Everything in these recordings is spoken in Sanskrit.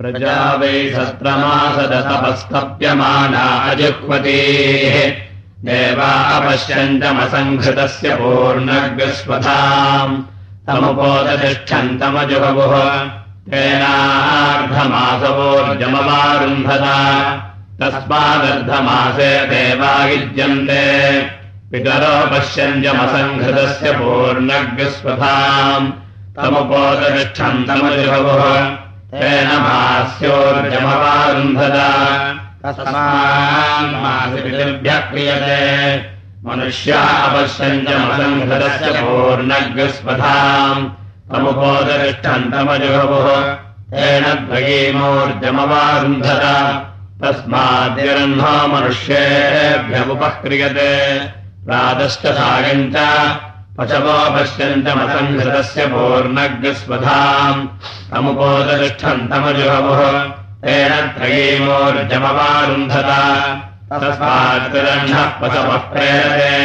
प्रजा वै सत्रमासदतपस्तप्यमाना अजुह्वतीः देवा अपश्यन्तमसङ्घृतस्य पूर्णग्स्वधाम् तमुपोदतिष्ठन्तमजुहवुः तेनार्धमासवोर्जमवारुन्धता तस्मादर्धमासे देवा युज्यन्ते पितरो पश्यञ्जमसङ्घृतस्य पूर्णग्स्वधाम् तमुपोदतिष्ठन्तमजुहवुः तेन मास्योर्जमवारुन्धता तस्मान्मासिभ्यः क्रियते। मनुष्या अपश्यञ्जमसङ्घृतस्य पूर्णग्स्वधाम् तमुपोदतिष्ठन्तमजुहवुः। तेन द्वयीमोर्जमवारुन्धत तस्माद्यरह्नो मनुष्येभ्यमुपक्रियते प्रातश्च सायम् च पशवो पश्यन्तमसङ्घृतस्य पूर्णग्स्वधाम् तमुपोदतिष्ठन्तमजुहवुः तेन त्रयीमोर्जमवारुन्धत। तस्मात्तिरह्नः पशवः प्रेरते।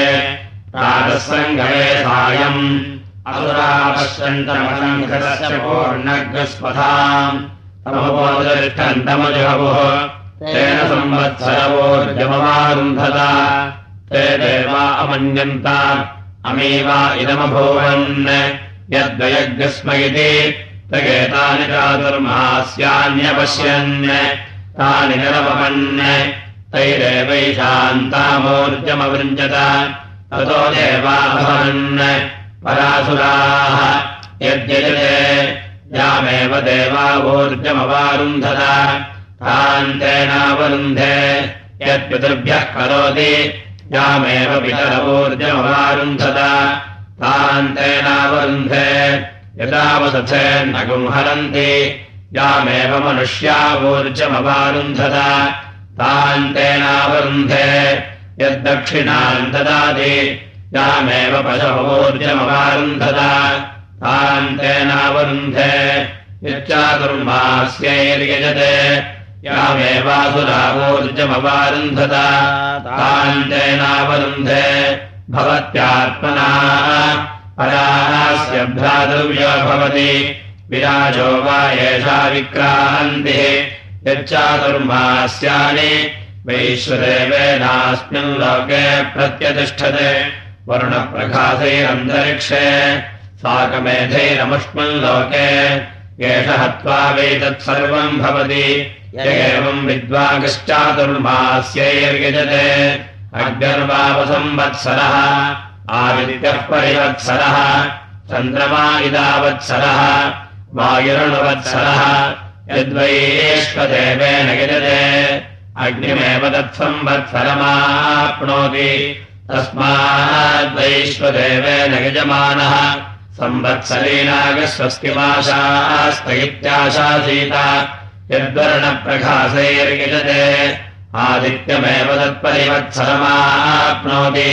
प्रातः सङ्घवे सायम् असुरा पश्यन्तमसङ्घृतस्य पूर्णग्स्वधाम् तमुपोदतिष्ठन्तमजुहवुः तेन संवत्सरवोर्जमवारुन्धत। ते देवा अमन्यन्त अमीवा इदमभूवन् यद्वयग्स्म इति तगेतानि चातुर्मास्यान्यपश्यन् तानि निरमपन् तैरेवैशान्तामोर्जमवृञ्जत ततो देवाभवन् परासुराः यद्यजते यामेव देवावोर्जमवारुन्धत तान्तेनावरुन्धे यत्पितृभ्यः करोति यामेव पितरवोर्जमवारुन्धत तान्तेनावरुन्धे यदावसथेन्न गुंहरन्ति यामेव मनुष्यावोर्जमवारुन्धत। तान्तेनावरुन्धे यद्दक्षिणान् ददाति यामेव पशवोर्जमवारुन्धत। तान्तेनावरुन्धे यच्चातुर्मास्यैर्यजते यामेवासुरावोर्जमवारुन्धत तान्तेनावरुन्धे भवत्यात्मना। परास्य भ्रातव्यो भवति। विराजो वा एषा विक्रान्तिः। यच्चातुर्मास्यानि। वैश्वदेवेनास्मिन् लोके प्रत्यतिष्ठते। वरुणप्रकाशैरन्तरिक्षे साकमेधैरमुष्मन् लोके। एष हत्वा वैतत्सर्वम् भवति य एवम् विद्वागश्चातुर्मास्यैर्यजते अग्निर्वावसंवत्सरः आदित्यः परिवत्सरः चन्द्रमा इदावत्सरः वायुरणुवत्सरः यद्वैश्वदेवेन यजते। अग्निमेव तत्संवत्सरमाप्नोति तस्माद्वैश्वदेवेन यजमानः संवत्सरीनागस्वस्तिमाशास्त इत्याशासीत यद्वर्णप्रकाशैर्यजते आदित्यमेव तत्परिवत्सरमाप्नोति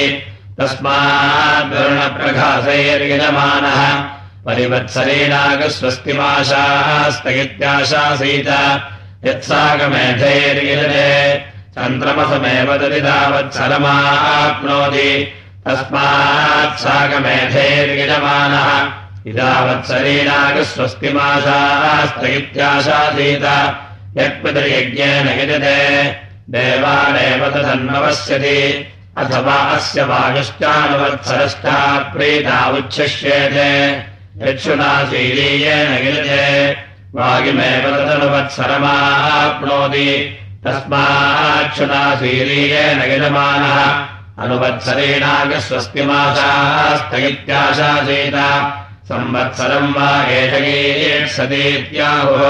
तस्माद्वर्णप्रकाशैर्यजमानः परिवत्सरेणागस्वस्तिमाशास्त इत्याशासीत यत्सागमेधैर्यजते। चन्द्रमसमेव तदिदावत्सरमाप्नोति तस्मात् सागमेधैर्यजमानः इदावत्सरीणागस्वस्तिमाशास्त इत्याशासीत यत्पितृयज्ञेन यजते। देवानेव तदन्वपश्यति अथवा अस्य वायुश्चानुवत्सरश्चाप्रीता उच्छिष्येते। यच्छुनाशीलीयेन यजते। वायुमेव तदनुवत्सरमाप्नोति। तस्माच्छुनाशीलीयेन यजमानः। अनुवत्सरेणागस्वस्तिमाशास्त इत्याशासीत संवत्सरम् वा एषगीर्षतीत्याहुः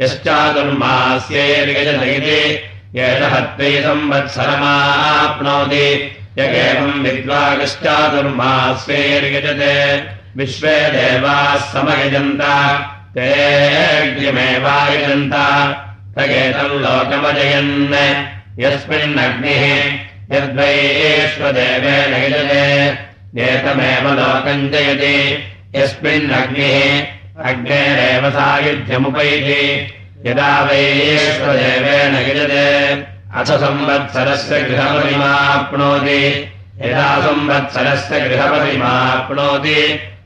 यश्चातुर्मास्यैर्यजत इति येष हत्वै संवत्सरमाप्नोति य एवम् विद्वागश्चातुर्मास्यैर्यजते विश्वे देवाः समयजन्त तेऽग्निमेवायजन्त तगेतम् लोकमजयन् यस्मिन्नग्निः यद्वैश्वदेवेन यजते एतमेव लोकम् जयति यस्मिन्नग्निः अग्नेरेव सायुध्यमुपैति यदा वैश्वदेवेन यजते अथ संवत्सरस्य गृहपरिमाप्नोति। यदा संवत्सरस्य गृहपरिमाप्नोति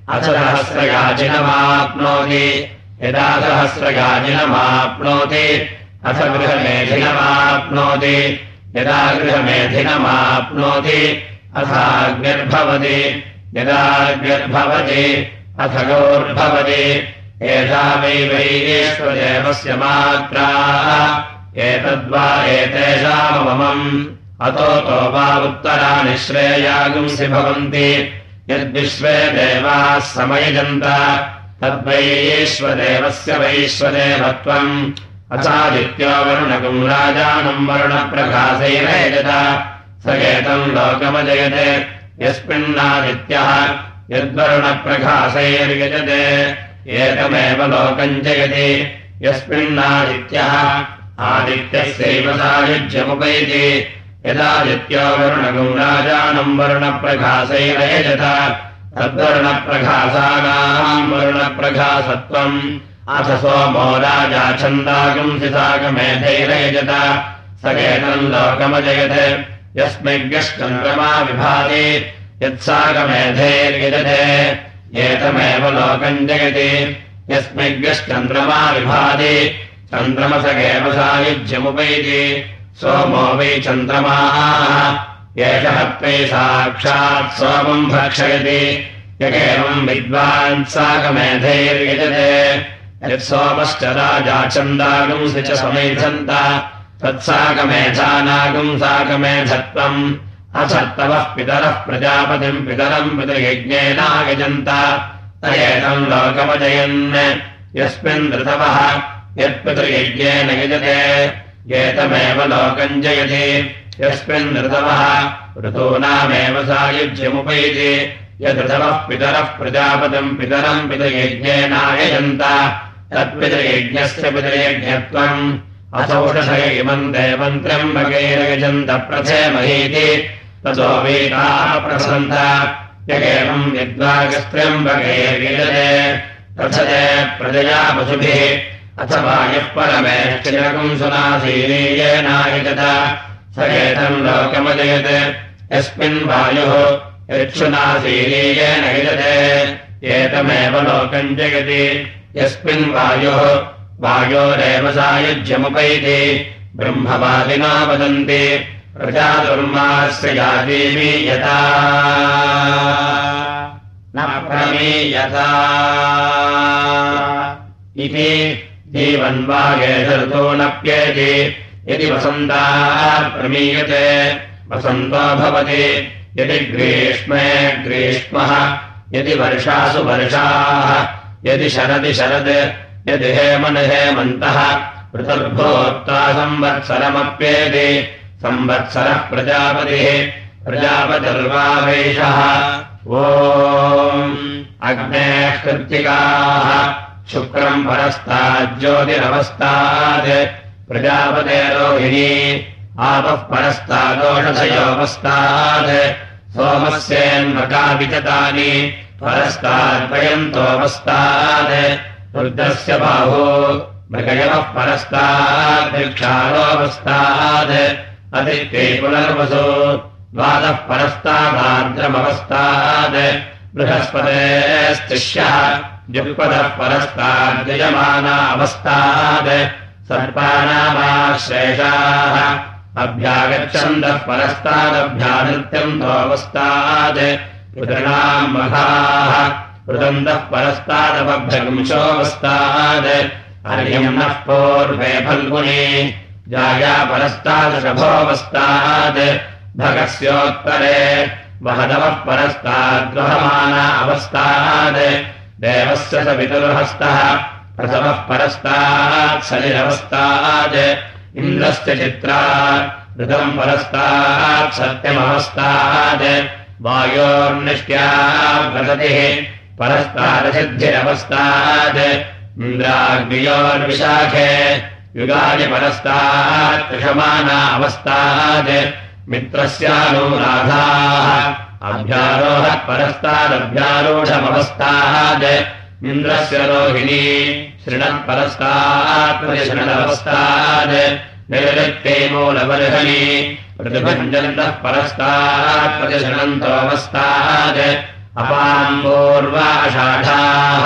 अथ सहस्रयाचिनमाप्नोति यदा सहस्रगाजिनमाप्नोति अथ गृहमेधिनमाप्नोति। यदा गृहमेधिनमाप्नोति अथाग्निर्भवति यदाग्निर्भवति अथ गौर्भवति एषा वै वैश्वदेवस्य मात्रा एतद्वा एतेषाममम् अतो तो वा उत्तराणि श्रेयागुंसि भवन्ति। यद्विश्वे देवाः समयजन्त तद्वैश्वदेवस्य वैश्वदेवत्वम्। अचादित्यो वरुणगुम् राजानम् वरुणप्रकाशैरेजत स एतम् लोकमजयते यस्मिन्नादित्यः यद्वरुणप्रकाशैर्यजते एकमेव लोकम् जयति। यस्मिन्नादित्यः आदित्यस्यैव सायुज्यमुपैति। यदादित्यो वरुणगुम् राजानम् वरुणप्रकाशैरयजत तद्वर्णप्रघासानाम् वर्णप्रघासत्वम्। अथ सोमो स एतम् लोकमजयत् यस्मैग्यश्चन्द्रमा विभाति यत्साकमेधैर्यजते एतमेव लोकम् जयति यस्मैग्यश्चन्द्रमा विभाति चन्द्रमसगेव सायुज्यमुपैति। सोमो वै चन्द्रमाः। एषः त्वै साक्षात् सोमम् भक्षयति। यगेवम् विद्वान् साकमेधैर्यजते यत् सोमश्च राजा चन्दागुंसि च समेधन्त तत्साकमेधानागुम् साकमेधत्वम् अथर्तवः पितरः प्रजापतिम् पितरम् पितृयज्ञेनागजन्त तयेतम् लोकमजयन् यस्मिन् ऋतवः यत्पितृयज्ञेन यजते एतमेव लोकम् जयति यस्मिन् ऋतवः ऋतूनामेव सायुज्यमुपैति यदृतवः पितरः प्रजापतम् पितरम् पितृयज्ञेनायजन्त तत्पितृयज्ञस्य पितृयज्ञत्वम् असौषधय इमम् देवन्त्रम् भगैरयजन्त प्रथेमहीति ततो वेदाः प्रसन्त। यगेवम् विद्वागस्त्र्यम् भगैर्यजते। प्रथते प्रजया पशुभिः। अथवा यः परमेष्टिरकम् सुनासीरीयेनायजत स एतम् लोकमजयत्। यस्मिन् वायुः यक्षुनासीरीयेन युजते एतमेव लोकम् जयति यस्मिन् वायुः वायोरेव सायुज्यमुपैति ब्रह्मवादिना वदन्ति न प्रमीयता इति जीवन्वागेषतो नप्येति यदि वसन्ताः प्रमीयते वसन्तो भवति यदि ग्रीष्मे ग्रीष्मः यदि वर्षासु वर्षाः यदि शरदि शरद् यदि हेमनहेमन्तः पृथर्भोक्ता संवत्सरमप्येति संवत्सरः प्रजापतिः प्रजापतिर्वावैषः ॐ अग्नेः कृत्तिकाः शुक्रम् परस्ताज्योतिरवस्तात् प्रजापतेरोहिणी आपः परस्तादोषधयोपस्तात् सोमस्येन्मका विततानि परस्ताद्वयन्तोपस्तात् वृद्धस्य बाहो मृगयवः परस्ताद्भिक्षारोऽवस्तात् अदित्ये पुनर्वसो द्वादः परस्तादार्द्रमवस्तात् बृहस्पतेस्तिष्यः द्युपदः परस्ताद्यजमाना अवस्थात् सर्पाणामाश्रेषाः अभ्यागच्छन्तः परस्तादभ्यानृत्यम् तोऽवस्तात् पितॄणाम् मघाः पृदन्तः परस्तादपभ्यगंशोऽवस्तात् अर्यम् नः पूर्वे फल्गुने जाया परस्तादशभोऽवस्तात् भगस्योत्तरे वहदवः परस्ताद्वहमाना अवस्थात्। देवस्य स पितुर्हस्तः प्रथमः परस्तात् सलिरवस्तात् इन्द्रस्य चित्रा ऋतम् परस्तात् सत्यमवस्तात् वायोर्निष्ट्या प्रगतिः परस्तादसिद्धिरवस्तात् इन्द्राग्नियोर्विशाखे युगानि परस्तात् कृषमाना अवस्थात् मित्रस्यानुराधाः अभ्यारोहः परस्तादभ्यारोषमवस्थात् इन्द्रस्य रोहिणी शृणत्परस्तात्मशृणवस्तात् निरृत्ते मूलबर्हणि प्रतिभञ्जन्तः परस्तात्मशृणन्तोऽवस्तात् अपाम् पूर्वाषाढाः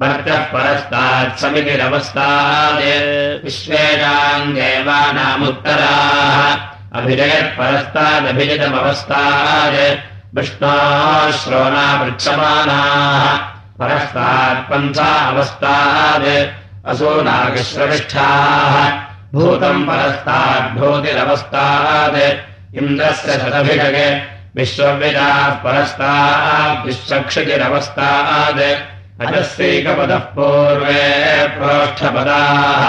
भर्तः परस्तात् समितिरवस्तात् विश्वेषाम् देवानामुत्तराः अभिजयत्परस्तादभिजितमवस्तात् विष्णोः श्रोणा पृच्छमानाः परस्तात् पन्था अवस्तात् असोनागश्रविष्ठाः भूतम् परस्ताद्भूतिरवस्तात् इन्द्रस्य शतभिषगे विश्वविदाः परस्तात् विश्वक्षितिरवस्तात् अजस्यैकपदः पूर्वे प्रोष्ठपदाः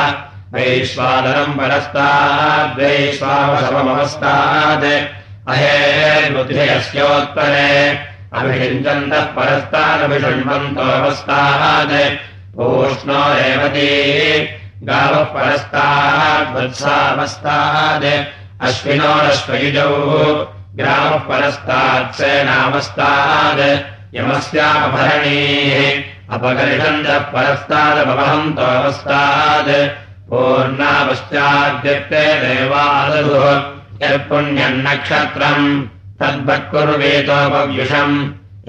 अहे बुद्धियस्योत्तरे अभिषिञ्चन्तः परस्तादभिषण्वन्तोऽवस्तात् पूष्णो रेवती गावः परस्ताद्वत्सावस्तात् अश्विनोरश्वयुजौ ग्रामः परस्तात् सेनावस्तात् यमस्यापभरणीः अपगर्षन्तः परस्तादपवहन्तोऽवस्तात् पूर्णापश्चाद्यक्ते देवादुः यत्पुण्यम् नक्षत्रम् तद्वत्कुर्वेतोपव्युषम्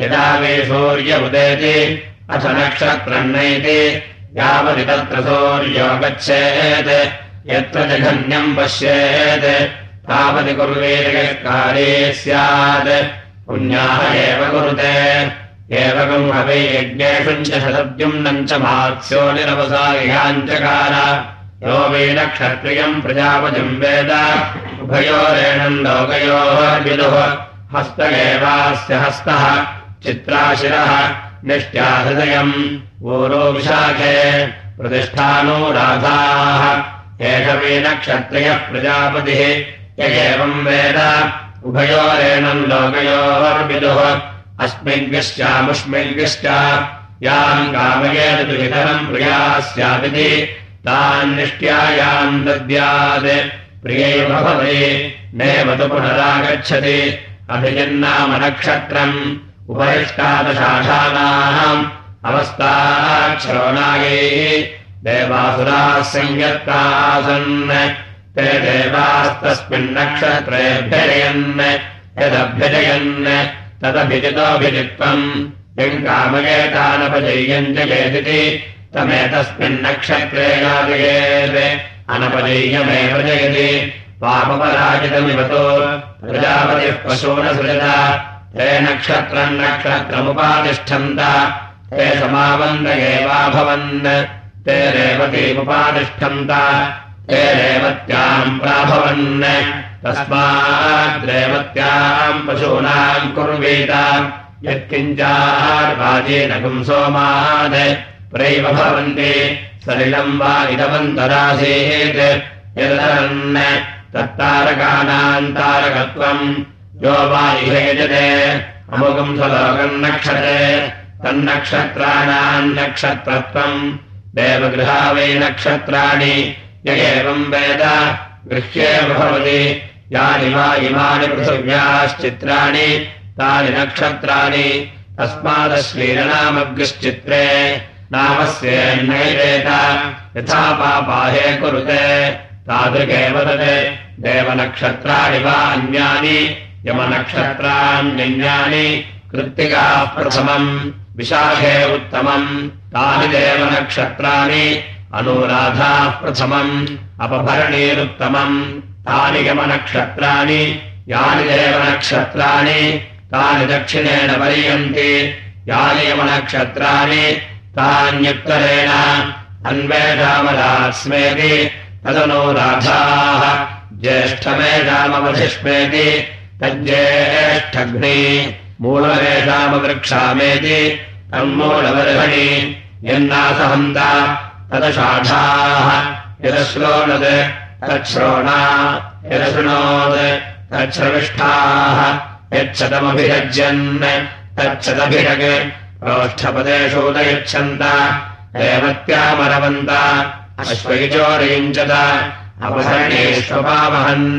यदा वे सूर्य उदेति अथ नक्षत्रम् नैति यावति तत्र सूर्यो गच्छेत् यत्र जघन्यम् पश्येत् तावति कुर्वेदकाले स्यात्। पुण्याः एव कुरुते एवकम् हवे यज्ञेषु च शतद्युम्नम् च मात्स्यो निरवसायाञ्चकार यो वेदक्षत्रियम् प्रजापतिम् वेद। उभयोरेणम् लोकयोर्विदुः हस्त एवास्य हस्तः। चित्राशिरः। निष्ट्याहृदयम् ऊरो विशाखे। प्रतिष्ठानो राधाः। एष वेदक्षत्रियः प्रजापतिः य एवम् वेद। उभयोरेणम् लोकयोर्विदुः। अस्मिग्श्चामुष्मिग्श्च याम् कामयेतुहितरम् प्रिया स्यादिति तान्निष्ट्यायाम् दद्यात्। प्रियैव भवति। नैव तु पुनरागच्छति। अभिजन्नामनक्षत्रम्। उपरिष्टादशाठानाम् अवस्थाक्षरोणायै। देवासुराः संयत्तासन् ते देवास्तस्मिन्नक्षत्रेऽभ्यजयन् यदभ्यजयन् तदभिजितोऽभिजित्वम् यम् कामयेतानपजय्यम् जयेदिति तमेतस्मिन्नक्षत्रे याजयेत् अनपजय्यमेव जयति पापपराजितमिवतो प्रजापतिः पशूनसृजत ते नक्षत्रम् नक्षत्रमुपातिष्ठन्त ते समावन्त एवाभवन् ते रेवतीमुपातिष्ठन्त ते रेवत्याम् प्राभवन्। तस्माद्रेवत्याम् पशूनाम् कुर्वीत। यत्किञ्चार्वाजेन पुंसोमात् प्रैव भवन्ति। सलिलम् वा इदमन्तरासेत्। यदरन् तत्तारकानाम् तारकत्वम्। यो वा इहेजते अमुकम् स्वलोकम् नक्षते। तन्नक्षत्राणाम् नक्षत्रत्वम्। देवगृहा वै नक्षत्राणि य एवम् वेद गृह्येव भवति यानि वा इमानि पृथिव्याश्चित्राणि तानि नक्षत्राणि। तस्मादश्लीलनामग्श्चित्रे नामस्येन्नैरेत यथा पापाहे कुरुते। तादृगेव तत् देवनक्षत्राणि वा अन्यानि यमनक्षत्राण्यन्यानि। कृत्तिकाः प्रथमम् विशाखे उत्तमम् तानि देवनक्षत्राणि अनुराधाः प्रथमम् अपभरणीरुत्तमम्। तानि यमनक्षत्राणि यानि देवनक्षत्राणि तानि दक्षिणेन पर्यन्ति। यानि यमनक्षत्राणि तान्युत्तरेण अन्वेषामरास्मेति तदनुराधाः ज्येष्ठमेषामवधिष्मेति तज्ज्येष्ठघ्नि मूलमेषामवृक्षामेति तन्मूलवर्हणि यन्नासहन्त तदशाढाः यदश्रोणत् तच्छ्रोणा यदशृणोत् तच्छ्रविष्ठाः यच्छतमभिरज्यन् तच्छतभिरग् प्रोष्ठपदेषोदयच्छन्त देवत्यामरवन्त अश्वैचोरयुञ्चत अपहरणेष्वपावहन्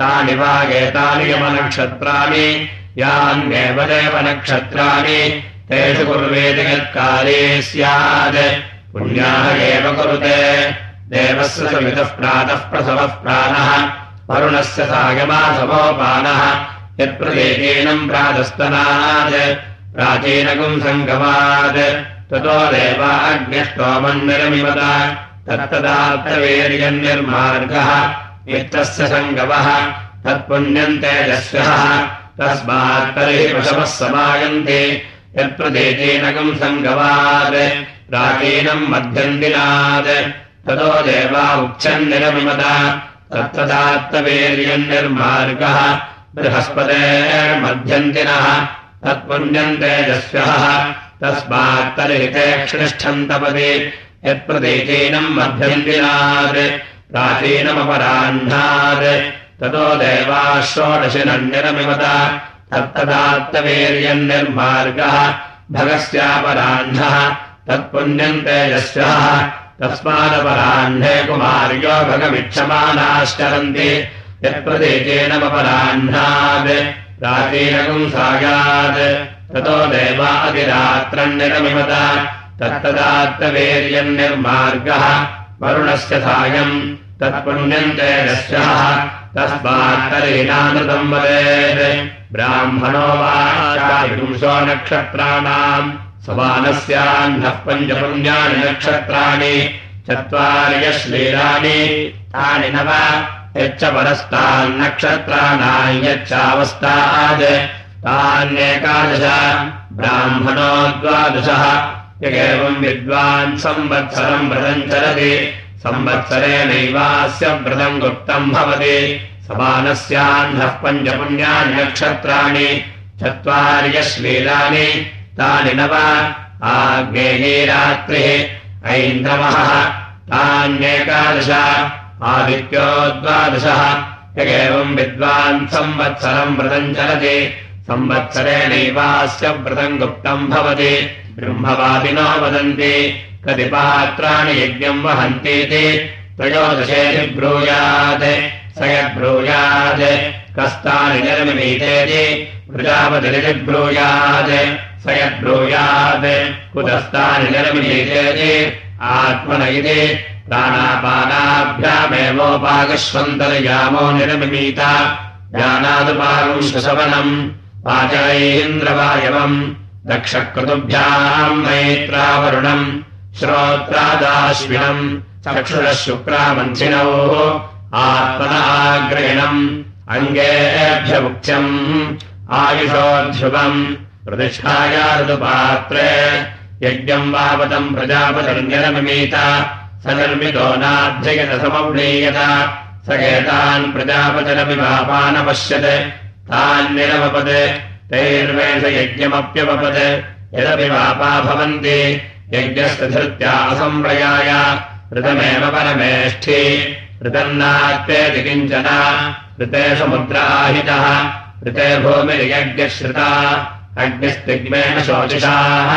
तानि वागेतानि यमनक्षत्राणि यान्येव देवनक्षत्राणि तेषु कुर्वेति यत्काले स्यात् पुण्याः एव कुरुते। देवस्य सवितः प्रातः प्रसवः प्राणः। वरुणस्य सागमासमोपानः यत्प्रदेशीनम् प्रातस्तनात्। प्राचीनकुम् सङ्गमात्। ततो देवाग्न्यष्टोमम् निरमिवत तत्तदार्थवीर्यन्निर्मार्गः वित्तस्य सङ्गवः तत्पुण्यम् तेजस्वः तस्मात् तर्हि पशवः समायन्ते यत्प्रदेशेनकम् सङ्गवात् प्राचीनम् मध्यन्दिनात् ततो देवा उच्चन्निरमिमत तत्तदात्तवीर्यन्निर्मार्गः। बृहस्पतेर्मध्यन्तिनः तत्पुण्यम् तेजस्वः। तस्मात् तर्हि ते क्षिष्ठन्तपदे यत्प्रदेशेनम् मध्यन्तिनात् प्राचीनमपराह्नात् ततो देवा षोडशिनन्यरमिमत तत्तदात्तवीर्यन्निर्मार्गः। भगस्यापराह्नः तत्पुण्यम् तेजस्वः तस्मादपराह्ने कुमार्यो भगमिक्षमानाश्चरन्ति यत्प्रदेशेनमपराह्नात् प्राचीनकम् सायात्। ततो देवादिरात्रन्निरमिमत तत्तदात्तवीर्यन्निर्मार्गः वरुणस्य सायम् तेजस्वः तस्मात्तरीनामृतम् वदेत्। ब्राह्मणो वांशो नक्षत्राणाम् समानस्याह्नः पञ्चपुण्यानि नक्षत्राणि चत्वार्यश्लीलानि तानि नव यच्च परस्तान्नक्षत्राणाम् यच्चावस्तात् तान्येकादश ब्राह्मणो द्वादशः यगेवम् विद्वान् संवत्सरम् व्रतम् चलति संवत्सरेणैवास्य व्रतम् गुप्तम् भवति समानस्याह्नः पञ्चपुण्यानि नक्षत्राणि चत्वार्यश्लीलानि तानि नव आग्नेये रात्रिः। ऐन्द्रमः तान्येकादश आदित्यो द्वादशः। यगेवम् विद्वान् संवत्सरम् व्रतम् चलति। संवत्सरेणैवास्य व्रतम् गुप्तम् भवति। ब्रह्मवादिनो वदन्ति। कति पात्राणि यज्ञम् वहन्तीति त्रयोदशेति ब्रूयात् स यद्ब्रूयात् कस्तानि निर्मिमीतेति प्रजापतिरिब्रूयात् स यद्ब्रूयात् कुतस्तानि निर्मिमीतेति आत्मन इति प्राणापानाभ्यामेवोपाकश्वन्तर्यामो निर्मिमीता शशवनम् पाचैन्द्रवायवम् दक्षक्रतुभ्याम् मैत्रावरुणम् श्रोत्रादाश्विनम् चक्षुरः आत्मनाग्रहिणम् अङ्गेभ्यमुख्यम् आयुषोऽध्युवम् प्रतिष्ठाया ऋतुपात्रे यज्ञम् वावतम् प्रजापतिर्निरमिमीत स निर्मितो नाध्ययतसमव्लीयत स एतान् प्रजापतिरपि पापानपश्यत् तान्निरमपत् तैर्वेष यज्ञमप्यवपत् यदपि पापा भवन्ति यज्ञस्य धृत्या असंप्रयाय ऋतमेव परमेष्ठी ऋतन्नात्तेति किञ्चन ऋते समुद्राहितः ऋते भूमिर्यज्ञश्रिता अग्निस्तिग्मेन शोचिषाः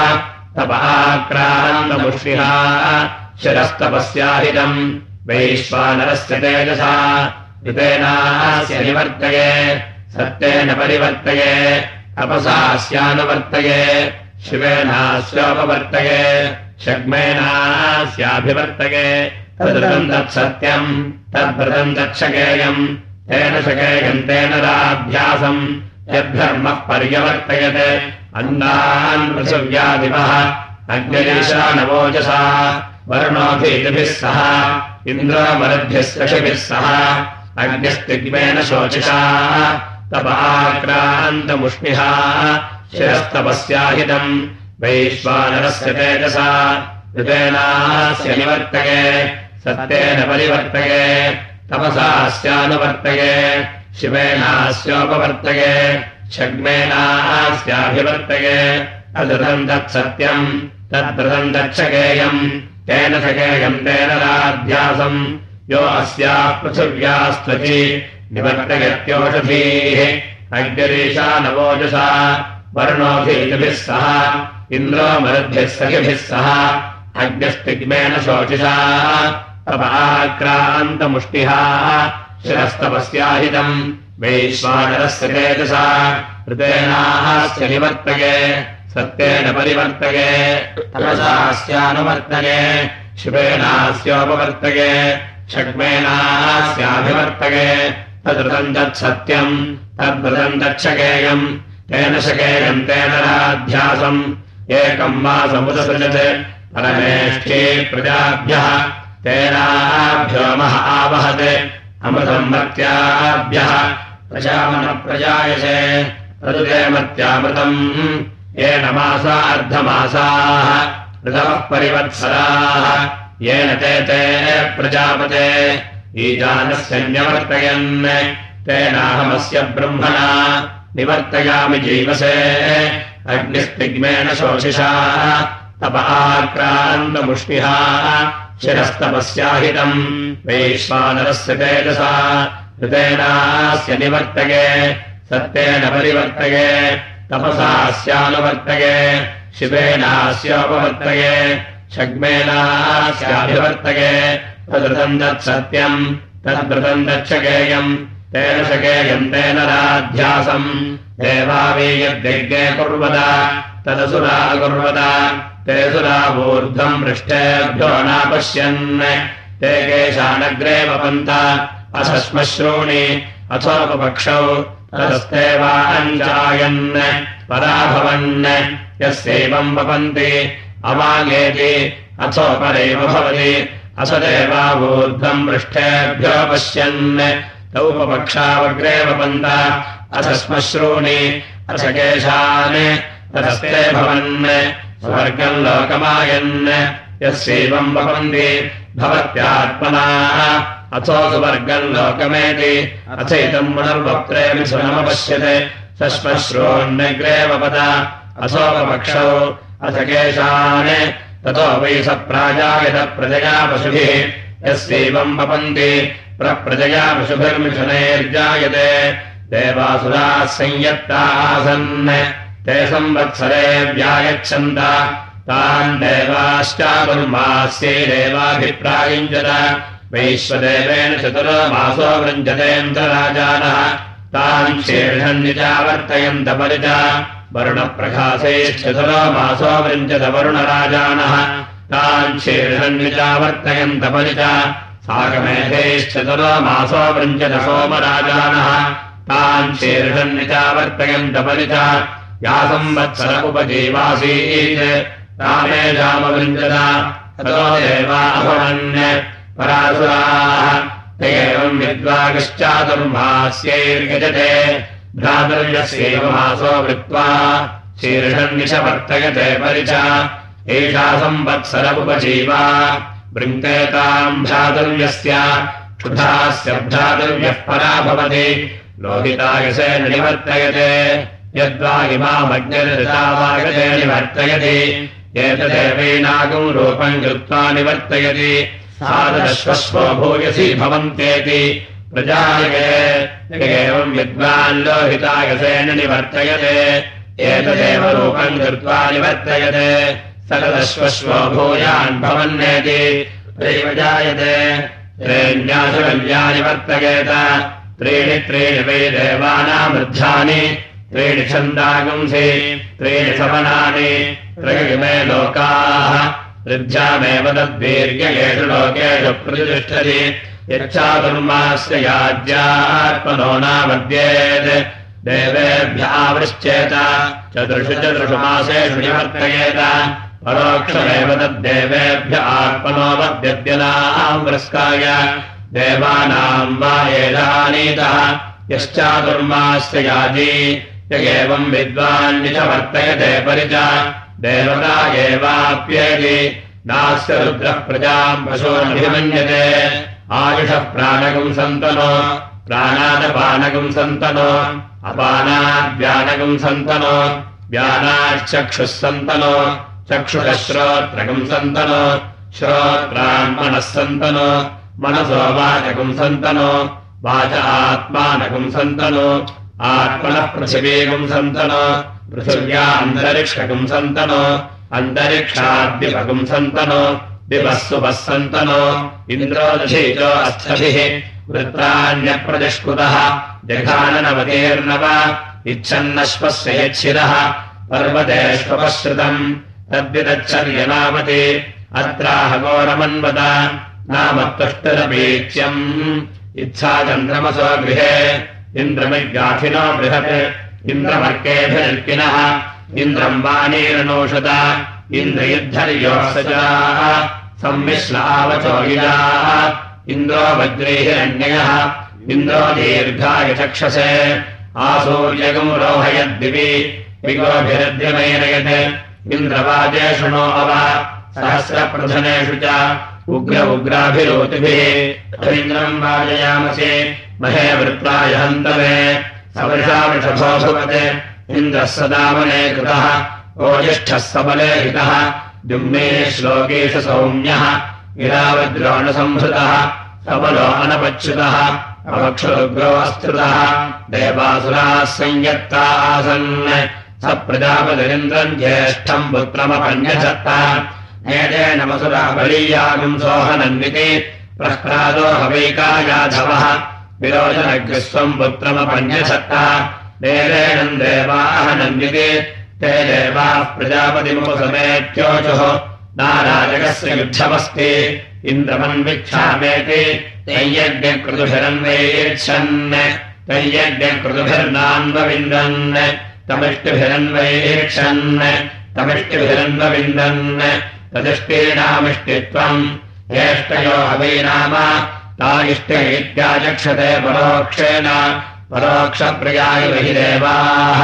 तपहाक्रान्तमुष्मिहाः शिरस्तपस्याहितम् वैश्वानरस्य तेजसा ऋतेनास्य निवर्तये सत्येन परिवर्तये अपसास्यानुवर्तये शिवेनास्योपवर्तये शग्मेनास्याभिवर्तये तदृतम् तत्सत्यम् तद्भृतम् तच्छकेयम् तेन शकेयम् तेन राभ्यासम् यद्धर्मः पर्यवर्तयत्। अन्नान् पृथिव्यादिवः। अग्निरीशानवोजसा वर्णोऽभिभिः सह। इन्द्रोमरद्भिः सखिभिः सह। अग्निस्तिग्मेन शोचिषा। तपाक्रान्तमुष्मिहा शिरस्तपस्याहितम्। वैश्वानरस्य तेजसा। ऋतेनास्य निवर्तये। सत्येन परिवर्तये। तपसास्यानुवर्तये शिवेनास्योपवर्तये शग्मेनास्याभिवर्तये अदृतम् तत्सत्यम् तद्व्रतम् तच्छकेयम् तेन सकेयम् तेन राध्यासम् यो अस्याः पृथिव्यास्त्वचि निवर्तयत्योषधीः। अग्निरीशा नवोजसा वर्णोऽभिभिः सह इन्द्रो मरुद्भिः सखिभिः सह। अग्निस्तिग्मेन शोचिषा तपाक्रान्तमुष्टिहा शिरस्तपस्याहितम् वैश्वानरस्य तेजसा ऋतेनास्य निवर्तये सत्येन परिवर्तये तपसास्यानुवर्तये शिवेनास्योपवर्तये षड्मेनास्याभिवर्तये तदृतम् तत्सत्यम् तद्वृतम् तच्छकेयम् तेन शकेयम् तेन राध्यासम् एकम् मासमुदसृजत् परमेष्ठी प्रजाभ्यः तेनाभ्यो मह आवहत् अमृतम्मत्याभ्यः प्रजामनप्रजायसे तदुते मत्यामृतम् येन मासा अर्धमासाः ऋतवः परिवत्सराः। येन ते ते प्रजापते। ईजानस्य न्यवर्तयन् तेनाहमस्य ब्रह्मणा निवर्तयामि जीवसे। अग्निस्तिग्मेण शोषिषा तप आक्रान्तमुष्मिहा शिरस्तपस्याहितम् वैश्वानरस्य तेजसा हृतेनास्य निवर्तये सत्येन परिवर्तये तपसास्यानुवर्तये शिवेनास्योपवर्तये शग्मेनास्याभिवर्तये तदृतम् तत्सत्यम् तद्वृतम् दक्षकेयम् तेन शकेयम् तेन राध्यासम् कुर्वद तदसुरा कुर्वद ते सुरावूर्ध्वम् पृष्ठेभ्यो नापश्यन्। ते केशानग्रे वपन्त अशश्मश्रूणि अथोपपक्षौ तदस्तेवाञ्जायन् पराभवन् यस्यैवम् वपन्ति अवागेति अथोपरेव भवति। असदेवावूर्ध्वम् पृष्ठेभ्यो पश्यन्। तौपपक्षावग्रे वपन्त अथश्मश्रूणि अथकेशान् तदस्ते भवन् स्वर्गम् लोकमायन् यस्यैवम् वपन्ति भवत्यात्मना। अथो सुवर्गम् लोकमेति अथैतम् पुनर्वक्त्रेऽपि सुनमपश्यते। सश्मश्रोन्यग्रे वपद। अथोपपक्षौ अथ केशान्। ततो वै स प्राजायत प्रजया पशुभिः। यस्यैवम् वपन्ति प्रप्रजया पशुभिर्मिथुनैर्जायते। देवासुराः संयत्ताः आसन् ते संवत्सरे व्यायच्छन्त तान् देवाश्चातुर्मास्यैरेवाभिप्रायुञ्जत वैश्वदेवेन चतुरो मासो वृञ्जतेऽन्तराजानः। तान् शीर्षन्निजावर्तयन्त वरुणप्रकाशैश्चतुरो मासो वृञ्जत वरुणराजानः तान् शीर्षन्निजावर्तयन्त सागमेधैश्चतुरो मासो वृञ्जत सोमराजानः तान् शीर्षन्निजावर्तयन्त परिच या संवत्सर उपजीवासीत् रामे ततो देवाभवन् परासुराः ते एवम् विद्वागश्चातुर्मास्यैर्गजते भ्रातुर्यस्यैव मासो वृत्त्वा शीर्षन्निशवर्तयते परिच। एषा संवत्सर उपजीवा वृङ्केताम् भ्रातुर्यस्य क्षुधास्य भ्रातुर्यः परा भवति। लोहितायसेन निवर्तयते यद्वा इमामग्निर्दावागते निवर्तयति। एतदेवैनागम् रूपम् कृत्वा निवर्तयति। सादश्वश्वो भूयसि भवन्तेति। प्रजायते। एवम् विद्वान् लोहितायसेन निवर्तयते। एतदेव रूपम् कृत्वा निवर्तयते। सकदश्वश्वो भूयान् भवन्नेति। त्रैव जायते त्रेण्याशकल्या निवर्तयेत। त्रीणि त्रीणि वै देवानामृद्धानि त्रीणि छन्दागुंसि त्रीणि समनानि त्रयिमे लोकाः। ऋद्ध्यामेव तद्वीर्येषु लोकेषु प्रतिष्ठति। यच्चातुर्मास्य याज्यात्मनो नामद्येत् देवेभ्यावृश्चेत चतुर्षु चतुर्षु मासेषु निवर्तयेत। परोक्षमेव तद्देवेभ्य आत्मनो वद्यद्यनाम् पुरस्काय देवानाम् वा एदानीतः यश्चातुर्मास्य याजी एवम् विद्वान्निच वर्तयते परिच देवता एवाप्येति नास्य रुद्रः प्रजाम् पशोनभिमन्यते। आयुषः प्राणकम् सन्तनो प्राणादपानकम् सन्तनो अपानाद्व्यानकम् सन्तनो व्यानाश्चक्षुः सन्तनो चक्षुषः श्रोत्रकम् सन्तनो श्रोत्रान्मनः सन्तनो मनसो वाचकम् सन्तनो वाच आत्मानकम् सन्तनो आत्मनः पृथिवीकम् सन्तनो पृथिव्या अन्तरिक्षकम् सन्तनो अन्तरिक्षाद्विपकम् सन्तनो दिवः सुपः सन्तनो इन्द्रोदशीचो अस्थभिः वृत्राण्यप्रतिष्कृतः जघाननवतीर्नव इच्छन्नश्वस्य यच्छिरः पर्वतेष्वपश्रुतम् तद्विदच्छर्यनामति अत्राहघोरमन्वत नाम इच्छा चन्द्रमसो गृहे इन्द्रमिगाथिनो बृहत्। इन्द्रमर्केभिर्किनः इन्द्रम् वाणीरनोषत। इन्द्रयुद्धर्योऽसजाः संमिश्रावचो गिजाः इन्द्रो चक्षसे। आसूर्यगम् रोहयद्दिवि विगोभिरद्यमैरयत् इन्द्रवाजे शृणो अव। सहस्रप्रधनेषु च उग्र उग्राभिरोतिभिः। इन्द्रम् वाजयामसि महे सवर्षावृषभो भवत् इन्द्रः सदामने कृतः। ओजिष्ठः सबले हितः। जुम्ने श्लोकेश सौम्यः। गिरावद्रोणसंहृतः। सबलो अनपच्युतः। अवक्षुग्रोऽस्तृतः देवासुराः संयत्ता आसन्। स प्रजापतिरिन्द्रम् ज्येष्ठम् पुत्रमपन्यसत्त एतेनमसुरा बलीयागम् सोहनन्विति। प्रह्लादो हवैकायाधवः विरोचनग्रस्वम् पुत्रमपन्यसत्त देवेणम् देवाहनन्विति ते देवाः प्रजापतिमुपसमेत्योचुः। नाराजकस्य युद्धमस्ति। इन्द्रमन्विक्षामेति तैयज्ञकृतुभिरन्वैक्षन् तैयज्ञकृतुभिर्नान्वविन्दन् तमिष्टिभिरन्वैक्षन् तमिष्टिभिरन्वविन्दन्। तदिष्टीनामिष्टित्वम्। ज्येष्ठयो हवै नाम ता इष्टे इत्याचक्षते परोक्षेण परोक्षप्रियाय हि देवाः।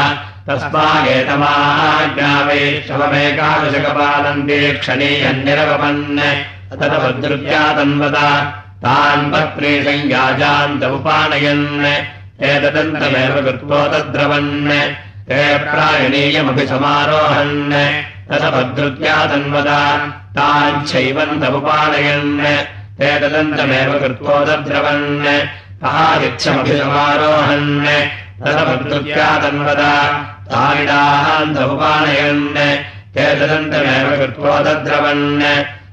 तस्मागेतमाज्ञावै शवमेकादशकपालन्ते क्षणीयन्निरवपन् तदभद्रुत्या तन्वत तान् पत्रे संयाजान्तमुपानयन् एतदन्तमेव कृत्वो तद्रवन्। ते प्रायणीयमभिसमारोहन्। तदभद्रुत्या तन्वत ताञ्छैवन्तमुपानयन् एतदन्तमेव कृत्वो तद्रवन् आदिच्छमभिसमारोहन् तदभद्रुत्या तन्वत तारिणान्तमुपानयन् एतदन्तमेव कृत्वो तद्रवन्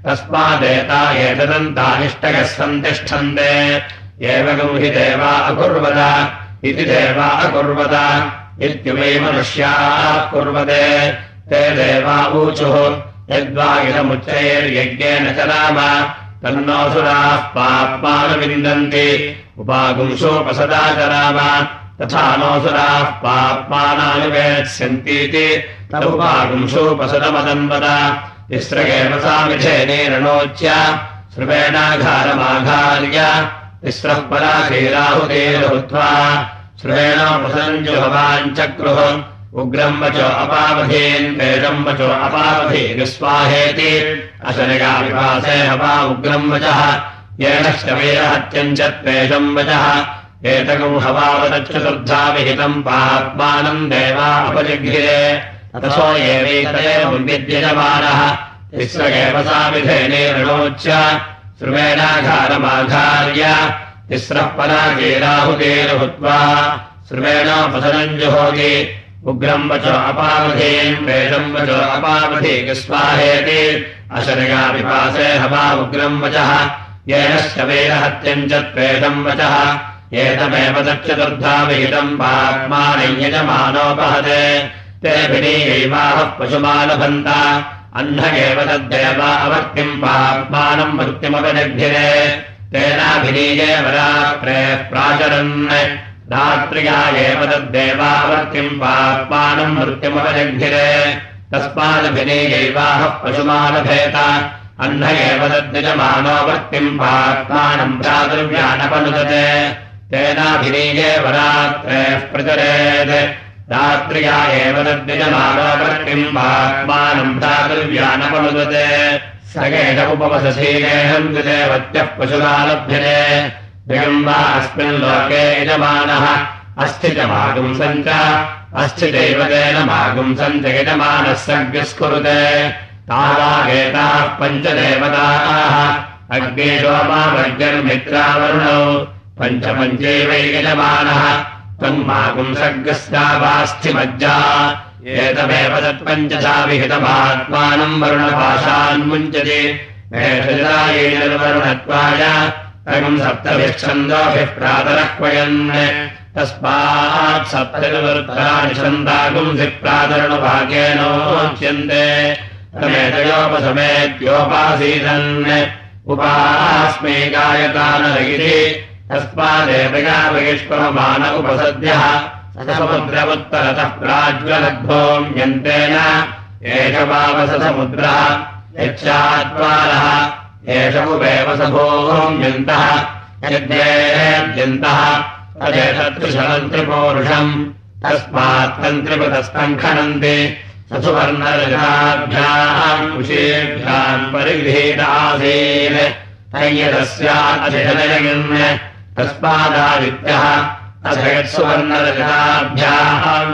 तस्मादेता एतदन्तानिष्टकः सन्तिष्ठन्ते। एवगम् हि देवा अकुर्वत इति देवा अकुर्वत इत्युवै मनुष्याः कुर्वते। ते देवा ऊचुः। यद्वा इदमुच्चैर्यज्ञेन च नाम तन्नोऽसुराः पाप्मानविन्दन्ति नाम तथा नोऽसुराः पाप्मानानुवेत्स्यन्तीति तदुपागुंसोपसदमदन्वद तिस्रगेव सामिधेनेरणोच्य श्रुवेणाघारमाघार्य। तिस्रः पराधीराहुतेर्भूत्वा श्रुवेणोपसञ्जुभवाञ्चक्रुः उग्रम् वचो अपावधीन् वेदम् वचो अपावधीर्स्वाहेति अशनगाविभासे हवा उग्रम् वचः येन शवेरहत्यम् च त्वेषम् वचः। एतकम् हवावदच्चतुर्धा विहितम् पात्मानम् देवा उपजिघ्रे अथसो एवैतदेवम् तिस्रगेव सामिधेनेरणोच्य श्रुवेणाघारमाघार्य तिस्रः परागेराहुतेर्भूत्वा श्रुवेणोपसनम् जुहोति। उग्रम् वचो अपावधीम् वेदम् वचो अपावधीस्वाहेति अशरगापिपासे हवा उग्रम् वचः। येन शवेरहत्यम् च त्वेषम् वचः। एतमेव तच्चतुर्धा विहितम् पाप्मानयजमानोपहते ते भिनीयैवाः पशुमालभन्त। अह्न एव तद्देव अवर्तिम् पाप्मानम् मृत्युमपनिर्भिरे तेनाभिनीये वरात्रे प्राचरन् रात्र्या एव तद्देवावर्तिम् पाप्मानम् मृत्युमपनिर्भिरे तस्मादभिनीयैवाः पशुमालभेत। अह्न एव तद्यजमानोवर्तिम् पाप्मानम् भ्रातृव्यानपनुदते। तेनाभिनीये वरात्रेः प्रचरेत्। रात्र्या एव तद्यजमानोवर्तिम् पाप्मानम् भ्रातृव्यानपनुदते। सगेश उपवसशीलेहम् देवत्यः पशुरालभ्यते जगम् वा अस्मिन् लोके यजमानः। अस्थितमागुम् सञ्च अस्थिदैवतेन मागुम् सञ्च यजमानः सज्ञस्कुरुते तावागेताः पञ्चदेवताः। अग्नेशोमावर्गर्मित्रावरुणौ पञ्चपञ्चैवै यजमानः। तन्मागुम् सर्गस्यावास्थिमज्जा एतमेव तत्पञ्चसा विहितमात्मानम् वरुणपाशान्मुञ्चति वरुणत्वाय अयम् सप्तभिच्छन्दोभिः प्रातरः क्वयन्। तस्मात् सप्तनिवृत्तानि छन्दागुंसि प्रातरणभागेनोच्यन्ते तमेतयोपसमेत्योपासीदन् उपास्मै गायतानरगिरि तस्मादेवया वैष्पमान उपसद्यः। समुद्रमुत्तरतः प्राज्वलद्भोम्यन्तेन। एष वावसमुद्रः यच्चात्वारः एष उपेव सभोम्यन्तः यद्येद्यन्तः तदेतत्रिशलम् त्रिपोरुषम् तस्मात् तन्त्रिपतस्तम् खनन्ति सुवर्णरजाभ्याम् कुशेभ्याम् परिगृहीतासीन् तय्यदस्याधिजनयन् तस्मादादित्यः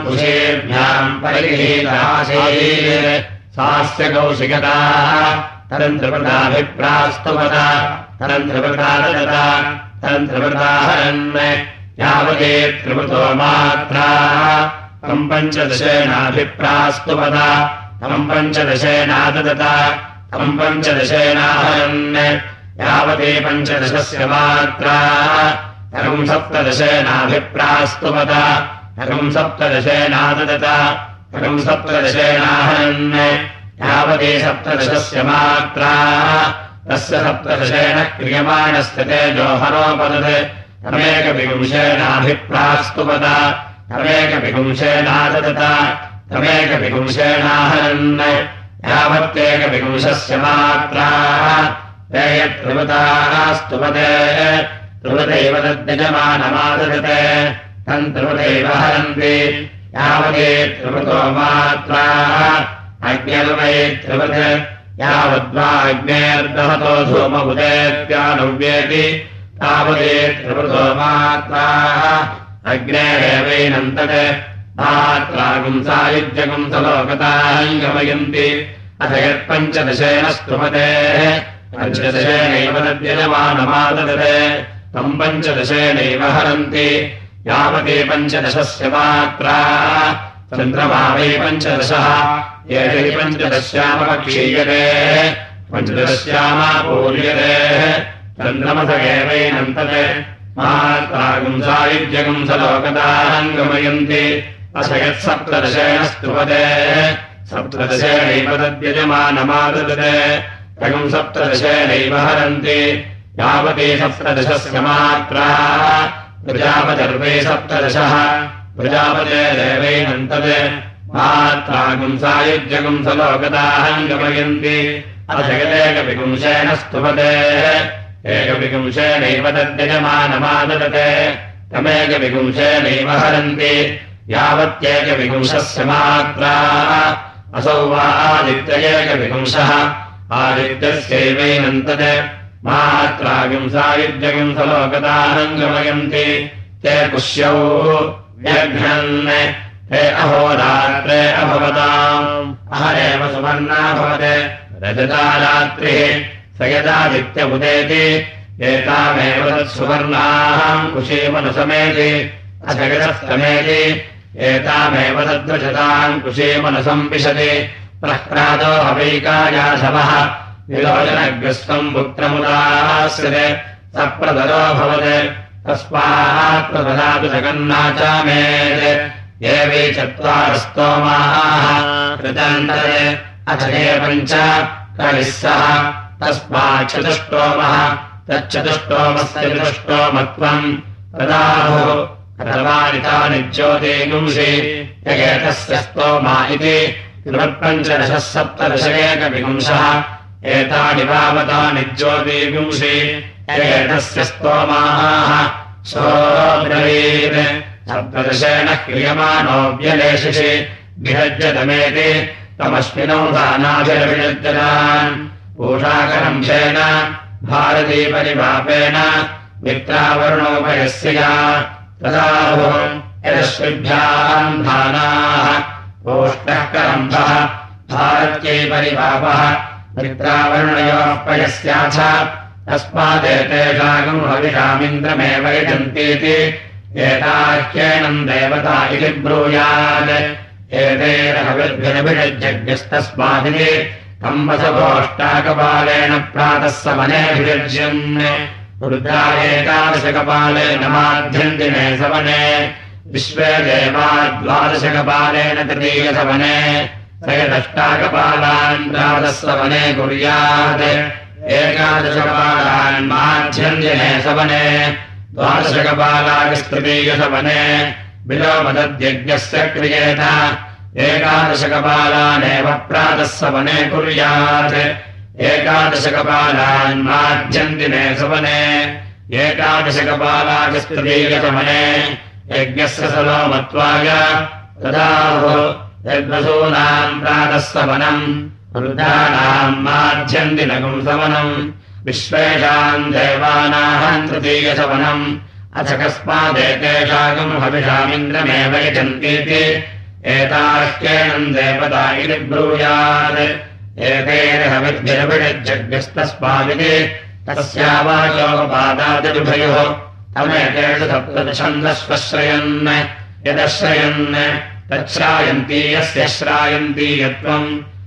कुशेभ्याम् परिगृहीतासीन् सास्य कौशिकताः तदन्त्रपदाभिप्रास्तुवता तदन्त्रपदा ददता तदन्त्रपदाहरन् यावते त्रिवृतो मात्राः। तम् पञ्चदशेनाभिप्रास्तुवता तम् पञ्चदशेनाददता। तम् पञ्चदशेनाहरन् यावते पञ्चदशस्य मात्रा। तकम् सप्तदशेनाभिप्रास्तुवता तकम् सप्तदशेनाददता। तकम् सप्तदशेनाहरन् यावते सप्तदशस्य मात्रा। तस्य सप्तदशेन क्रियमाणस्य तेजोहरोपदत् तमेकविपुंशेनाभिप्रास्तुवता तमेकविपुंशेनाददता तमेकविपुंशेनाहरन् यावत्येकविपुंशस्य मात्राः। ते यत्त्रिवताः स्तुवते त्रिवदैव तद्यजमानमाददते तम् त्रिवदैव हरन्ति। यावते त्रिवतो मात्राः अज्ञरुवै त्रिवत् यावद्वा अग्नेर्दहतो धूमबुदेत्यानुव्येति तावदे मात्राः अग्नेरेवैनन्तत्। मात्रागुम् सायुज्यगुम् सलोकताम् गमयन्ति अथ यत्पञ्चदशेन स्तुमते पञ्चदशेनैव तद्यजमानमाददते तम् पञ्चदशेनैव हरन्ति। यावते पञ्चदशस्य मात्रा चन्द्रमा वै पञ्चदशः एषै पञ्चदश्यामपक्षीयते। पञ्चदश्यामा पूर्यते। चन्द्रमस एवैनन्तत् गमयन्ति अथ यत्सप्तदशेन स्तुवते सप्तदशेनैव तद्यजमानमाददते। तगुम् सप्तदशेनैव हरन्ति। यावते सप्तदशस्य मात्रा। प्रजापतिर्वै सप्तदशः प्रजापते सायुज्यगुम् सलोकताहम् गमयन्ति अथगदेकविपुंशेन स्तुवते एकविपुंशेनैव तद्यजमानमाददते। तमेकविपुंशेनैव हरन्ति। यावत्येकविपुंशस्य मात्रा। असौ वा आदित्य आदित्यस्यैवैनन्तत् सलोकताहम् गमयन्ति ते पुष्यौ व्यघ्नन् हे अहोरात्रे अभवताम्। अहरेव सुवर्णा भवते। रजता रात्रिः। स यदादित्य उदेति। एतामेव तत्सुवर्णाम् कुशीमनुसमेति। अजगदस्तमेति। एतामेव तद्वजताम् कुशीमनुसम् विशति प्रह्लादो हवैकायाशवः विलोचनग्रस्तम् पुत्रमुदास्यते सप्रदरो भवत् तस्मात् प्रददातु जगन्नाचामेत् एवै चत्वारस्तोमाः कृतान्तरे अथ पञ्च कविः सः तस्मात् चतुष्टोमः तच्चतुष्टोमस्य चतुष्टोमत्वम् कथवानितानि ज्योतिगुंसि यगेतस्य स्तोमा इति त्रिवत्पञ्चदशः सप्तदशेकविपुंसः एतानि वावतानि ज्योतिगुंसि यगेतस्य स्तोमाः सोऽब्रवीत्। सप्तदशेन क्रियमाणो व्यलेशिषि। विहज्यतमेति तमस्मिनौ दानाभिरविषज्जतान् पूषाकरंशेन भारतीपरिपापेन मित्रावरुणोभयस्य या। तदाहुः यदश्विभ्याम् धानाः ओष्णः करम्भः भारत्यै परिपापः। मित्रावरुणयोः पयस्याथ तस्मादेतेषागम् हविषामिन्द्रमेव यजन्तीति एताह्येनम् देवता इति ब्रूयात् एतेरहविर्भिरभिषज्ञस्तस्मादिति कम्बसगोष्टाकपालेन प्रातः समनेऽभिषज्यन् रुद्रा एकादशकपालेन माध्यन्दिने सवने विश्वे देवा द्वादशकपालेन तृतीयसवने त्रयदष्टाकपालान् द्वादः सवने कुर्यात् एकादशकपालान् माध्यन्दिने सवने द्वादशकपालास्तृतीयसवने विलोमदद्यज्ञस्य क्रियेत एकादशकपालानेव प्रातः सवने कुर्यात्। एकादशकपालान् माध्यन्दिने सवने एकादशकपालागस्तदीयसमने यज्ञस्य सलोमत्वाय तदाहो यद्वसूनाम् प्रातः सवनम् वृद्धानाम् माध्यन्दिनगुम् सवनम् विश्वेषाम् देवानाम् तृतीयसवनम् अथ कस्मादेतेषागम् हविषामिन्द्रमेव यजन्तीति। एताश्चेनम् देवता इति ब्रूयात्। एतेन हविद्भिरभिषज्जग्यस्तस्मादिति तस्यावाचोपादादिभयोः तमेतेषु सप्तदशन्दश्वश्रयन्। यदश्रयन्। तच्छ्रायन्तीयस्य श्रायन्तीयत्वम्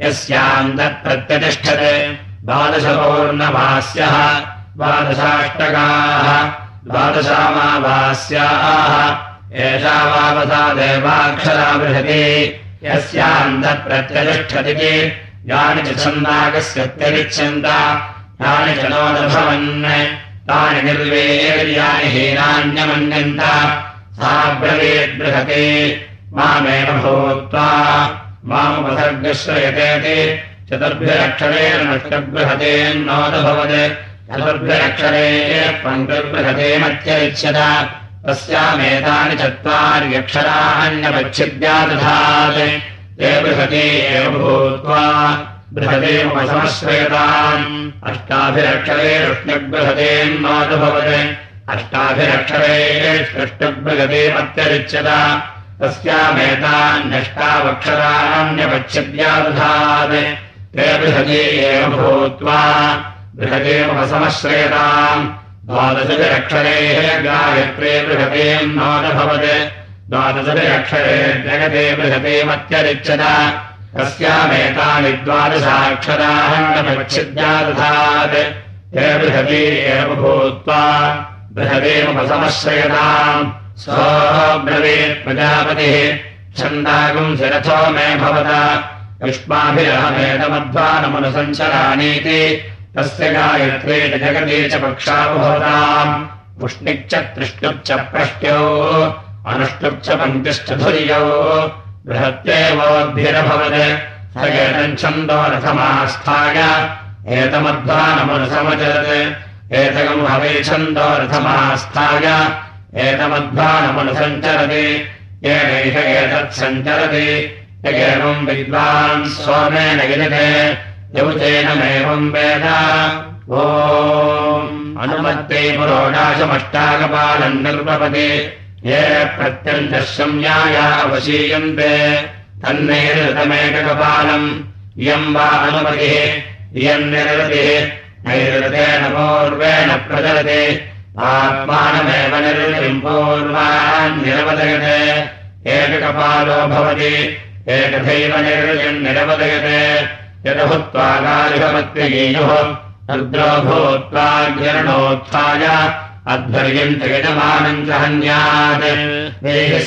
यस्याम् तत्प्रत्यतिष्ठते द्वादशपौर्णमास्यः। द्वादशाष्टकाः। द्वादशामावास्याः। एषा वावसा देवाक्षरा बृहति। यस्यान्तप्रत्यतिष्ठति यानि च छन्दाकस्यत्यरिच्छन्द यानि च नोदभवन्। तानि निर्वेर्यानि हीनान्यमन्यन्त। सा ब्रवीद्बृहति मामेव भूत्वा मामुपसर्गश्रयतेति चतुर्भ्यरक्षरेण नष्टबृहतेन्नोदभवत् चतुर्भ्यरक्षरे पङ्क्तिर्बृहतेमत्यरिच्यत तस्यामेतानि चत्वार्यक्षराण्यवच्छिद्यादधात् ते बृहते एव भूत्वा बृहतेमुपसमश्रयताम् अष्टाभिरक्षरे रुष्णबृहतेन्नोदभवत् अष्टाभिरक्षरे सृष्टबृहतेमत्यरिच्यत तस्यामेतान्यष्टावक्षराण्यवच्छिद्यादधात् ते बृहते एव भूत्वा बृहतेमुपसमश्रयताम् द्वादशभिरक्षरेः गायत्रे बृहतेन्नोदभवत् द्वादशभिरक्षरे जगते बृहतेमत्यरिच्यत तस्यामेतानि द्वादशाक्षराहण्डपच्छिद्यादधात् ते बृहते एव भूत्वा बृहतेमुपसमश्रयताम् सोऽब्रवीत् प्रजापतिः। छन्दागुम् शिरथो मे भवत। युष्माभिरहमेतमध्वानमनुसञ्चरानीति। तस्य गायत्रे च जगते च पक्षाभवताम् पुष्णिक्च तृष्णुच्च प्रष्ट्यौ। अनुष्टुप्च पङ्क्तिश्च धुर्यौ। बृहत्येवोद्भिरभवत् स एतम् छन्दो रथमास्थाय। एतमध्वानमनुसमचरत्। एतकम् हवे छन्दो रथमास्थाय एतमध्वानमनुसञ्चरति येनैष एतत् सञ्चरति एवम् विद्वान् सोमेन गिजते यौतेनमेवम् वेद। ओ अनुमत्ते पुरोडाशमष्टाकपालम् निर्वपति। ये प्रत्यन्तः संज्ञाया अवशीयन्ते। तन्नैरृतमेककपालम् इयम् वा अनुमतिः। इयम् निरतिः। नैरृतेन पूर्वेण प्रचलति आत्मानमेव निरवदयते। एककपालो भवति एकथैव निर्वृतिम् निरवदयते। यदभूत्वा गालिभमत्यगीयुः रुद्रो भूत्वाग्रणोत्थाय अध्वर्यम् च यजमानम् च हन्यात्। देहि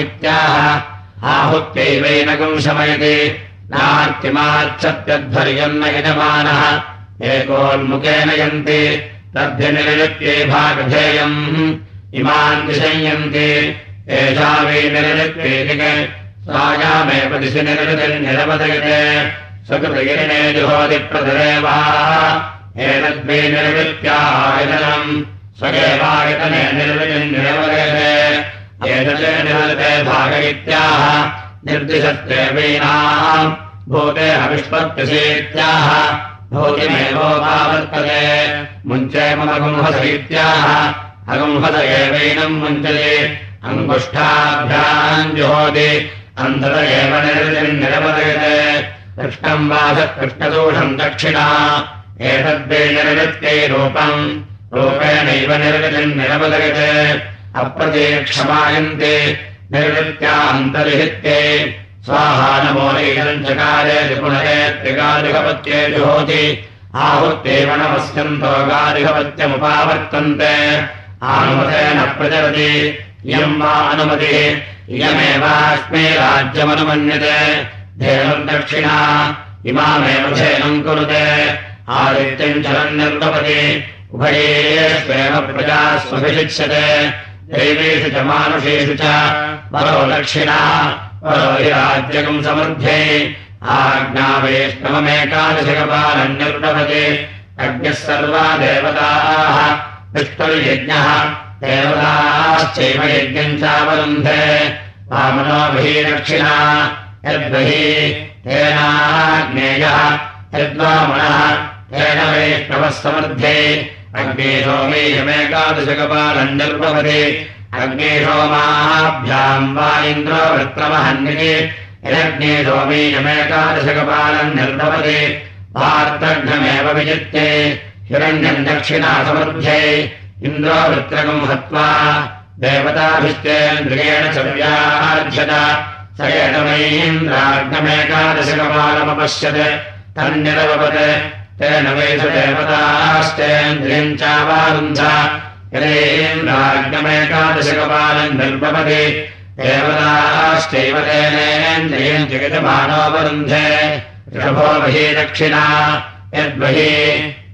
इत्याह आहुत्यैवैनकम् शमयति। नार्तिमाच्छत्यध्वर्यम् न यजमानः एकोन्मुखेन यन्ति तद्भिनिर्नित्ये भागधेयम्। इमान् विषयन्ति एषा वै निर्नित्ये सायामेव दिशि निर्वृतिर्निरवदयते सकृतगिरिणे जुहोदिप्रतिरेवा एतद्वै निर्वृत्यायतनम् स्वगेवायतने निर्वृतिर्निरवदयते एतत् निर्वृते भाग इत्याह निर्दिशत्रेवीनाम् भूते हविष्पत्यसेत्याह भूतिमेवोपावर्तते मुञ्चे मम गुंहस इत्याह अगुंहस एवैनम् मुञ्चते। अङ्गुष्ठाभ्याम् जुहोति अन्धत एव निरवदयते। कृष्णम् वास कृष्णदोषम् दक्षिणा। एतद्वै निर्वृत्यै रूपम्। रूपेणैव निर्वृतिम् निरवदयते। अप्रतीक्षमायन्ते निर्वृत्यान्तर्हित्ये त्रिपुनरे त्रिकारिकपत्ये जुहोति आहुत्येव नमस्यन्तो गारिकपत्यमुपावर्तन्ते आनुमतेन प्रचलति। इयम् वा अनुमतिः? इयमेवास्मै राज्यमनुमन्यते। धेनुम् दक्षिणा इमामेव धेनम् कुरुते। आदित्यम् चलन् निर्गपति। उभयेष्वेव प्रजा स्वभिषिच्यते। दैवेषु च मानुषेषु च। परो दक्षिणा राज्यकम् समृद्धे आज्ञा वैष्णवमेकादशकपालम् अज्ञः सर्वा देवताः विष्णुर्यज्ञः देवताश्चैव यज्ञम् चावरुन्धे वामनो बहिः दक्षिणा यद्बहिः तेनाज्ञेयः यद्वामणः तेन वैष्णवः समर्थे अग्ने सोमेयमेकादशकपालम् निर्भवति अग्ने सोमाभ्याम् वा इन्द्रो वृत्रमहन्निके यदग्ने सोमेयमेकादशकपालम् निर्भवति वार्तघ्नमेव विजित्ये हिरण्यम् दक्षिणा समृध्ये इन्द्रो वृत्रकम् हत्वा देवताभिष्टेन्द्रियेण च व्याध्यत स एतमैन्द्राग्नमेकादशकपालमपश्यत् तन्निरवपत् तेन वैष देवताश्चेन्द्रियम् चावारुन्ध यदेन्द्राग्नमेकादशकपालम् निर्भवति देवताश्चैव तेनेन्द्रियम् जगजमानोपरुन्धे ऋषभो बहि दक्षिणा यद्बहि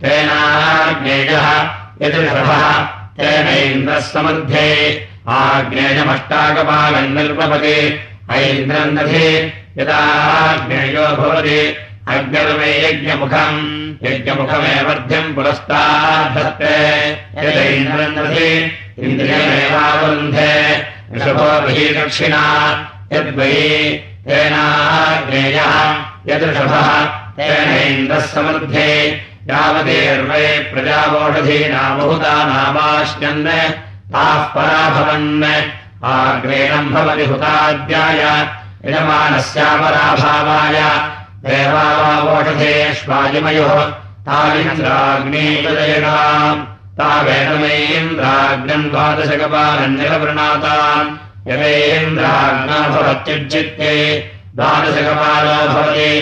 तेनाग्नेयः यदृषभः तेनैन्द्रः समृद्धे आग्नेयमष्टाकपालम् निर्भवति ऐन्द्रम् दधि यदाग्नेयो भवति अग्निर्मे यज्ञमुखम् यज्ञमुखमेवर्ध्यम् पुरस्ताद्धत्ते यदैन्द्रम् दधि इन्द्रियमेवावरुन्धे ऋषभो बहि दक्षिणा। यद्वयि तेनाग्नेयः। यदृषभः तेनैन्द्रः समृद्धे यावदेर्वै प्रजावोषधीनामहुता नामाश्यन् ताः पराभवन् आग्नेनम् भवति हुताद्याय यजमानस्यापराभावाय देवावावोषधेष्वाजिमयोः ताविन्द्राग्नीपदयगाम् तावेदमेन्द्राग्नम् द्वादशकपालम् निरवृणाताम् यदेन्द्राग्ना भवत्युज्जित्ते द्वादशकपालो भवति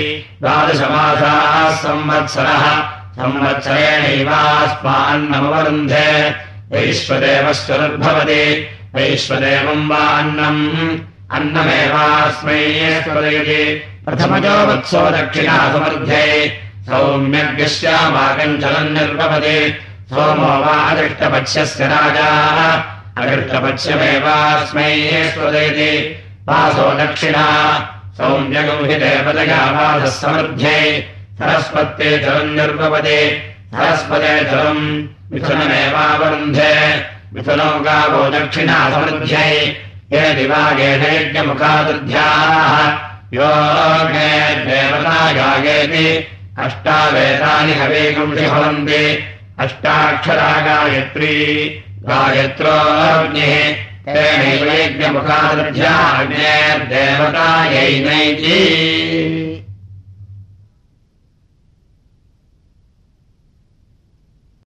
द्वादशमासाः संवत्सरः संवत्सरेणैवास्मान्नमवरुन्धे वैश्वदेवस्वरुद्भवति वैश्वदेवम् वा अन्नम् अन्नमेवास्मै स्वदयति प्रथमजो वत्सो दक्षिणा समर्थे सौम्यज्ञस्यामाकम् चलन् निर्भवति सोमो वा अदृष्टपक्ष्यस्य राजा। अदृष्टपक्ष्यमेवास्मै स्वदयति वासो दक्षिणा। सौम्यगम् हि देवतया वासः समृद्धे सरस्वत्ये चलम् निर्भवति सरस्वते चलम् मिथुनमेवावरुन्धे। मिथुनो गावो दक्षिणा समृद्ध्यै ये दिवागेनैज्ञमुखादृध्याः योगे देवता गायेति अष्टावेदानि हवेगुंषि भवन्ति अष्टाक्षरा गायत्री गायत्रोऽग्निः नैति